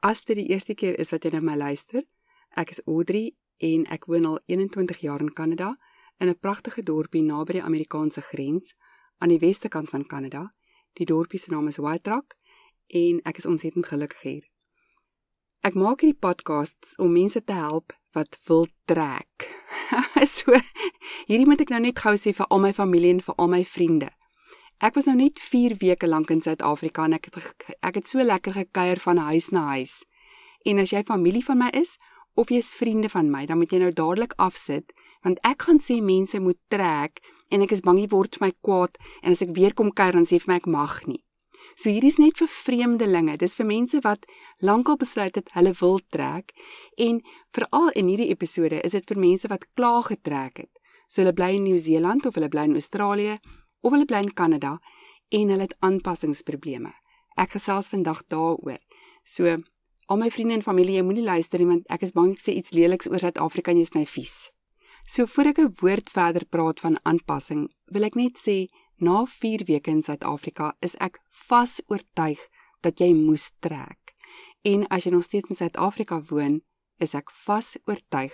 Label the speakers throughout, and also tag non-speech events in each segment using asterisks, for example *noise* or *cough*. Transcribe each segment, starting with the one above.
Speaker 1: As dit die eerste keer is wat jy na my luister, ek is Audrey en ek woon al 21 jaar in Kanada in 'n pragtige dorpie naby die Amerikaanse grens aan die weste kant van Kanada. Die dorpie se naam is White Rock en ek is ontsettend gelukkig hier. Ek maak hierdie podcasts om mense te help wat wil trek. *laughs* so hierdie moet ek nou net gou sê vir al my familie en vir al my vriende. Ek was nou net 4 weke lank in Suid-Afrika en ek het ek het so lekker gekuier van huis na huis. En as jy familie van my is of jy's vriende van my, dan moet jy nou dadelik afsit want ek gaan sê mense moet trek en ek is bang jy word my kwaad en as ek weer kom kuier dan sê vir my ek mag nie. So hier is net vir vreemdelinge. Dis vir mense wat lankal besluit het hulle wil trek en veral in hierdie episode is dit vir mense wat klaar getrek het. So hulle bly in Nieu-Seeland of hulle bly in Australië of hulle bly in Kanada en hulle het aanpassingsprobleme. Ek gesels vandag daaroor. So al my vriende en familie, jy moenie luister nie want ek is bang ek sê iets leliks oor Suid-Afrika en jy is my vies. So voor ek 'n woord verder praat van aanpassing, wil ek net sê na 4 weke in Suid-Afrika is ek vas oortuig dat jy moes trek. En as jy nog steeds in Suid-Afrika woon, is ek vas oortuig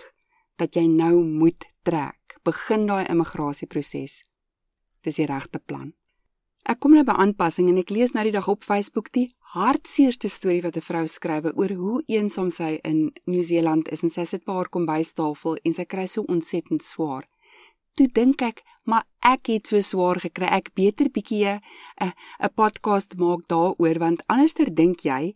Speaker 1: dat jy nou moet trek. Begin daai immigrasieproses dis die regte plan. Ek kom nou by aanpassing en ek lees nou die dag op Facebook die hartseerste storie wat 'n vrou skrywe oor hoe eensaam sy in Nieu-Seeland is en sy sit by haar kombuistafel en sy kry so ontsettend swaar. Toe dink ek, maar ek het so swaar gekry, ek beter bietjie 'n 'n podcast maak daaroor want anderster dink jy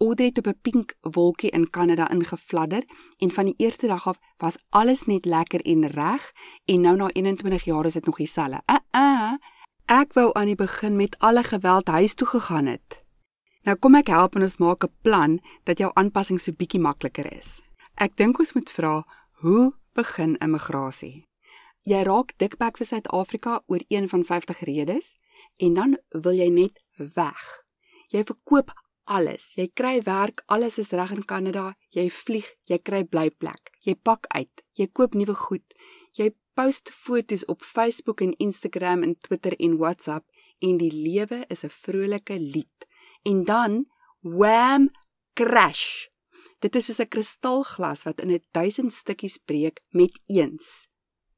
Speaker 1: Audrey het op 'n pink wolkie in Kanada ingefladder en van die eerste dag af was alles net lekker en reg en nou na 21 jaar is dit nog dieselfde. Uh uh. Ek wou aan die begin met alle geweld huis toe gegaan het. Nou kom ek help en ons maak 'n plan dat jou aanpassing so bietjie makliker is. Ek dink ons moet vra, hoe begin immigrasie? Jy raak dikbek vir Suid-Afrika oor een van 50 redes en dan wil jy net weg. Jy verkoop alles. Jy kry werk, alles is reg in Kanada. Jy vlieg, jy kry blyplek. Jy pak uit, jy koop nuwe goed. Jy post foto's op Facebook en Instagram en Twitter en WhatsApp en die lewe is 'n vrolike lied. En dan wham crash. Dit is soos 'n kristalglas wat in 'n duisend stukkies breek met eens.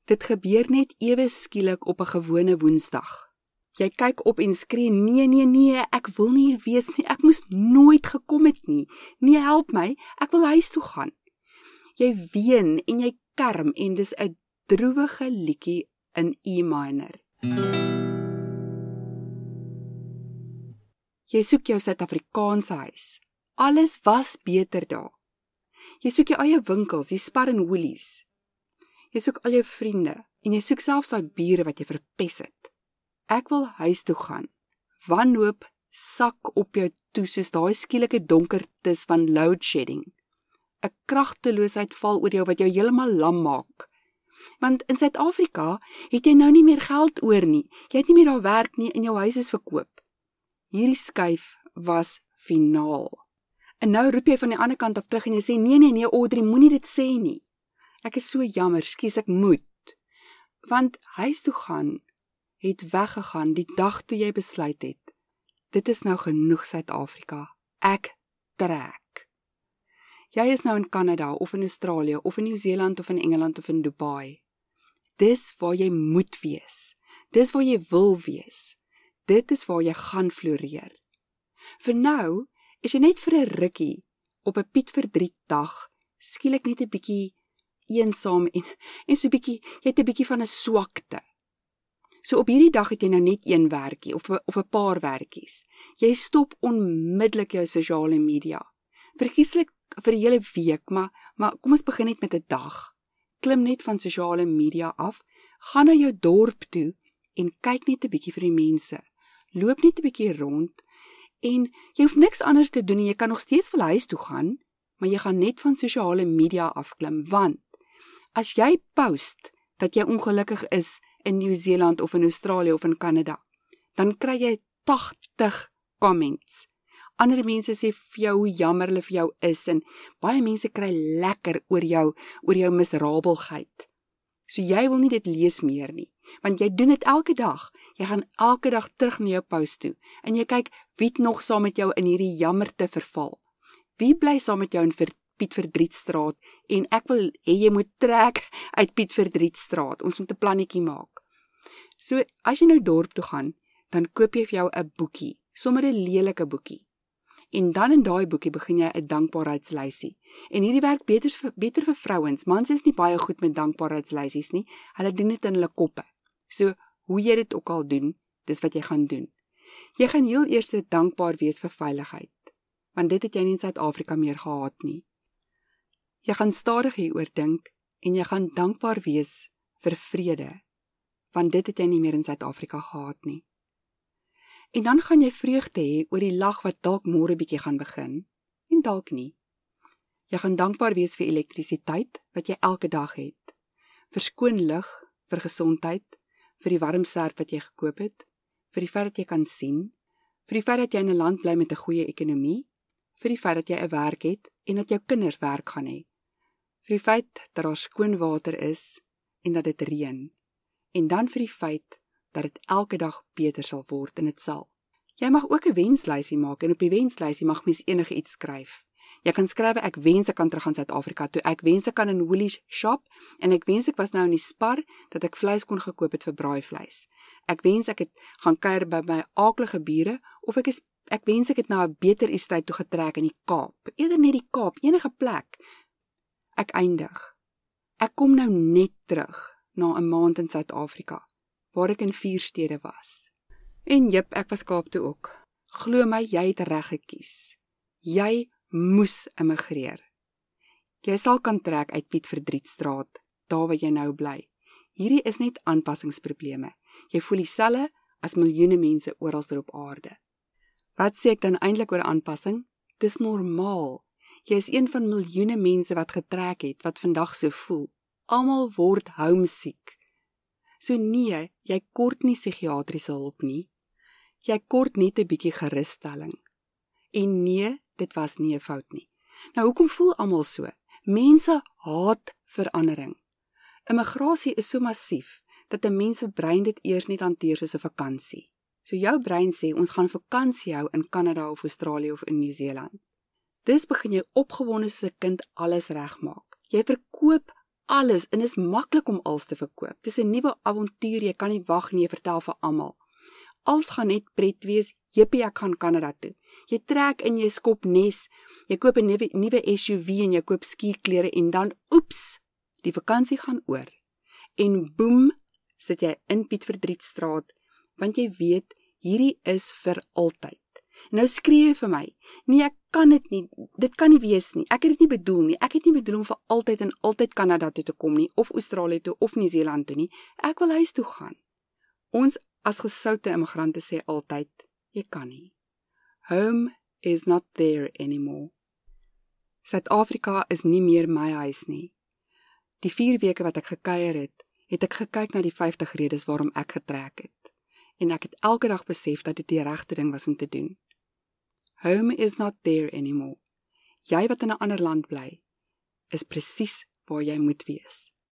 Speaker 1: Dit gebeur net ewe skielik op 'n gewone Woensdag. Jy kyk op en skree: "Nee, nee, nee, ek wil nie hier wees nie. Ek moes nooit gekom het nie. Nee, help my. Ek wil huis toe gaan." Jy ween en jy kerm en dis 'n droewige liedjie in E minor. Jy soek jou Suid-Afrikaanse huis. Alles was beter daar. Jy soek jou eie winkels, die Spar en Woolies. Jy soek al jou vriende en jy soek selfs daai bure wat jy verpes het. Ek wil huis toe gaan. Wanhoop sak op jou toe soos daai skielike donkertes van load shedding. 'n Kragteloosheid val oor jou wat jou heeltemal lam maak. Want in Suid-Afrika het jy nou nie meer geld oor nie. Jy het nie meer daar werk nie en jou huis is verkoop. Hierdie skuif was finaal. En nou roep jy van die ander kant af terug en jy sê nee nee nee Audrey moenie dit sê nie. Ek is so jammer, skus ek moet. Want huis toe gaan het weggegaan die dag toe jy besluit het. Dit is nou genoeg Suid-Afrika. Ek trek. Jy is nou in Kanada of in Australië of in Nieu-Seeland of in Engeland of in Dubai. Dis waar jy moet wees. Dis waar jy wil wees. Dit is waar jy gaan floreer. Vir nou is jy net vir 'n rukkie op 'n Piet verdriet dag, skielik net 'n bietjie eensaam en en so 'n bietjie jy het 'n bietjie van 'n swakte. So op hierdie dag het jy nou net een werkie of of 'n paar werkies. Jy stop onmiddellik jou sosiale media. Verkieslik vir 'n hele week, maar maar kom ons begin net met 'n dag. Klim net van sosiale media af, gaan na jou dorp toe en kyk net 'n bietjie vir die mense. Loop net 'n bietjie rond en jy hoef niks anders te doen nie. Jy kan nog steeds vir huis toe gaan, maar jy gaan net van sosiale media afklim want as jy post dat jy ongelukkig is in Nieu-Seeland of in Australië of in Kanada, dan kry jy 80 comments. Ander mense sê vir jou hoe jammer hulle vir jou is en baie mense kry lekker oor jou oor jou miserabelheid. So jy wil nie dit lees meer nie, want jy doen dit elke dag. Jy gaan elke dag terug na jou post toe en jy kyk wie nog saam met jou in hierdie jammerte verval. Wie bly saam met jou in Ver Piet Verdrietstraat en ek wil hê jy moet trek *laughs* uit Piet Verdrietstraat. Ons moet 'n plannetjie maak. So as jy nou dorp toe gaan, dan koop jy vir jou 'n boekie, sommer 'n lelike boekie. En dan in daai boekie begin jy 'n dankbaarheidslysie. En hierdie werk beter vir beter vir vrouens. Mans is nie baie goed met dankbaarheidslysies nie. Hulle doen dit in hulle koppe. So hoe jy dit ook al doen, dis wat jy gaan doen. Jy gaan heel eers dankbaar wees vir veiligheid, want dit het jy nie in Suid-Afrika meer gehad nie. Jy gaan stadig hieroor dink en jy gaan dankbaar wees vir vrede, want dit het jy nie meer in Suid-Afrika gehad nie. En dan gaan jy vreugde hê oor die lag wat dalk môre bietjie gaan begin en dalk nie. Jy gaan dankbaar wees vir elektrisiteit wat jy elke dag het. Vir skoon lug, vir gesondheid, vir die warm serp wat jy gekoop het, vir die feit dat jy kan sien, vir die feit dat jy in 'n land bly met 'n goeie ekonomie, vir die feit dat jy 'n werk het en dat jou kinders werk gaan hê. Vir die feit dat daar skoon water is en dat dit reën. En dan vir die feit dat dit elke dag beter sal word en dit sal. Jy mag ook 'n wenslysie maak en op die wenslysie mag mens enige iets skryf. Jy kan skryf ek wens ek kan terug aan Suid-Afrika toe. Ek wens ek kan in Woolies shop en ek wens ek was nou in die spar dat ek vleis kon gekoop het vir braaivleis. Ek wens ek het gaan kuier by my aaklige bure of ek is ek wens ek het na 'n beter estate toe getrek in die Kaap. Eerder net die Kaap, enige plek. Ek eindig. Ek kom nou net terug na 'n maand in Suid-Afrika waar ek in vier stede was. En jep, ek was Kaap toe ook. Glo my, jy het reg gekies. Jy moes immigreer. Jy sal kan trek uit Piet Verdrietstraat, daar waar jy nou bly. Hierdie is net aanpassingsprobleme. Jy voel dieselfde as miljoene mense oral op aarde. Wat sê ek dan eintlik oor aanpassing? Dis normaal. Jy is een van miljoene mense wat getrek het wat vandag so voel. Almal word homesick. So nee, jy kort nie psigiatriese hulp nie. Jy kort net 'n bietjie gerusstelling. En nee, dit was nie 'n fout nie. Nou hoekom voel almal so? Mense haat verandering. Immigrasie is so massief dat 'n mens se brein dit eers net hanteer soos 'n vakansie. So jou brein sê ons gaan vakansie hou in Kanada of Australië of in Nieu-Seeland. Dis begin jy opgewonde soos 'n kind alles regmaak. Jy verkoop alles en is maklik om alles te verkoop. Dis 'n nuwe avontuur, jy kan nie wag nie, jy vertel vir almal. Alles gaan net pret wees. Jippie, ek gaan Kanada toe. Jy trek in jou skopnes. Jy koop 'n nuwe SUV en jy koop skieklere en dan oeps, die vakansie gaan oor. En boem, sit jy in Piet Verdrietstraat want jy weet hierdie is vir altyd. Nou skree jy vir my. Nee, ek kan dit nie. Dit kan nie wees nie. Ek het dit nie bedoel nie. Ek het nie bedoel om vir altyd en altyd Kanada toe te kom nie of Australië toe of Nieu-Seeland toe nie. Ek wil huis toe gaan. Ons as gesoute immigrante sê altyd, jy kan nie. Home is not there anymore. Suid-Afrika is nie meer my huis nie. Die 4 weke wat ek gekuier het, het ek gekyk na die 50 redes waarom ek getrek het en ek het elke dag besef dat dit die regte ding was om te doen. Home is not there anymore. Jy wat in 'n ander land bly, is presies waar jy moet wees.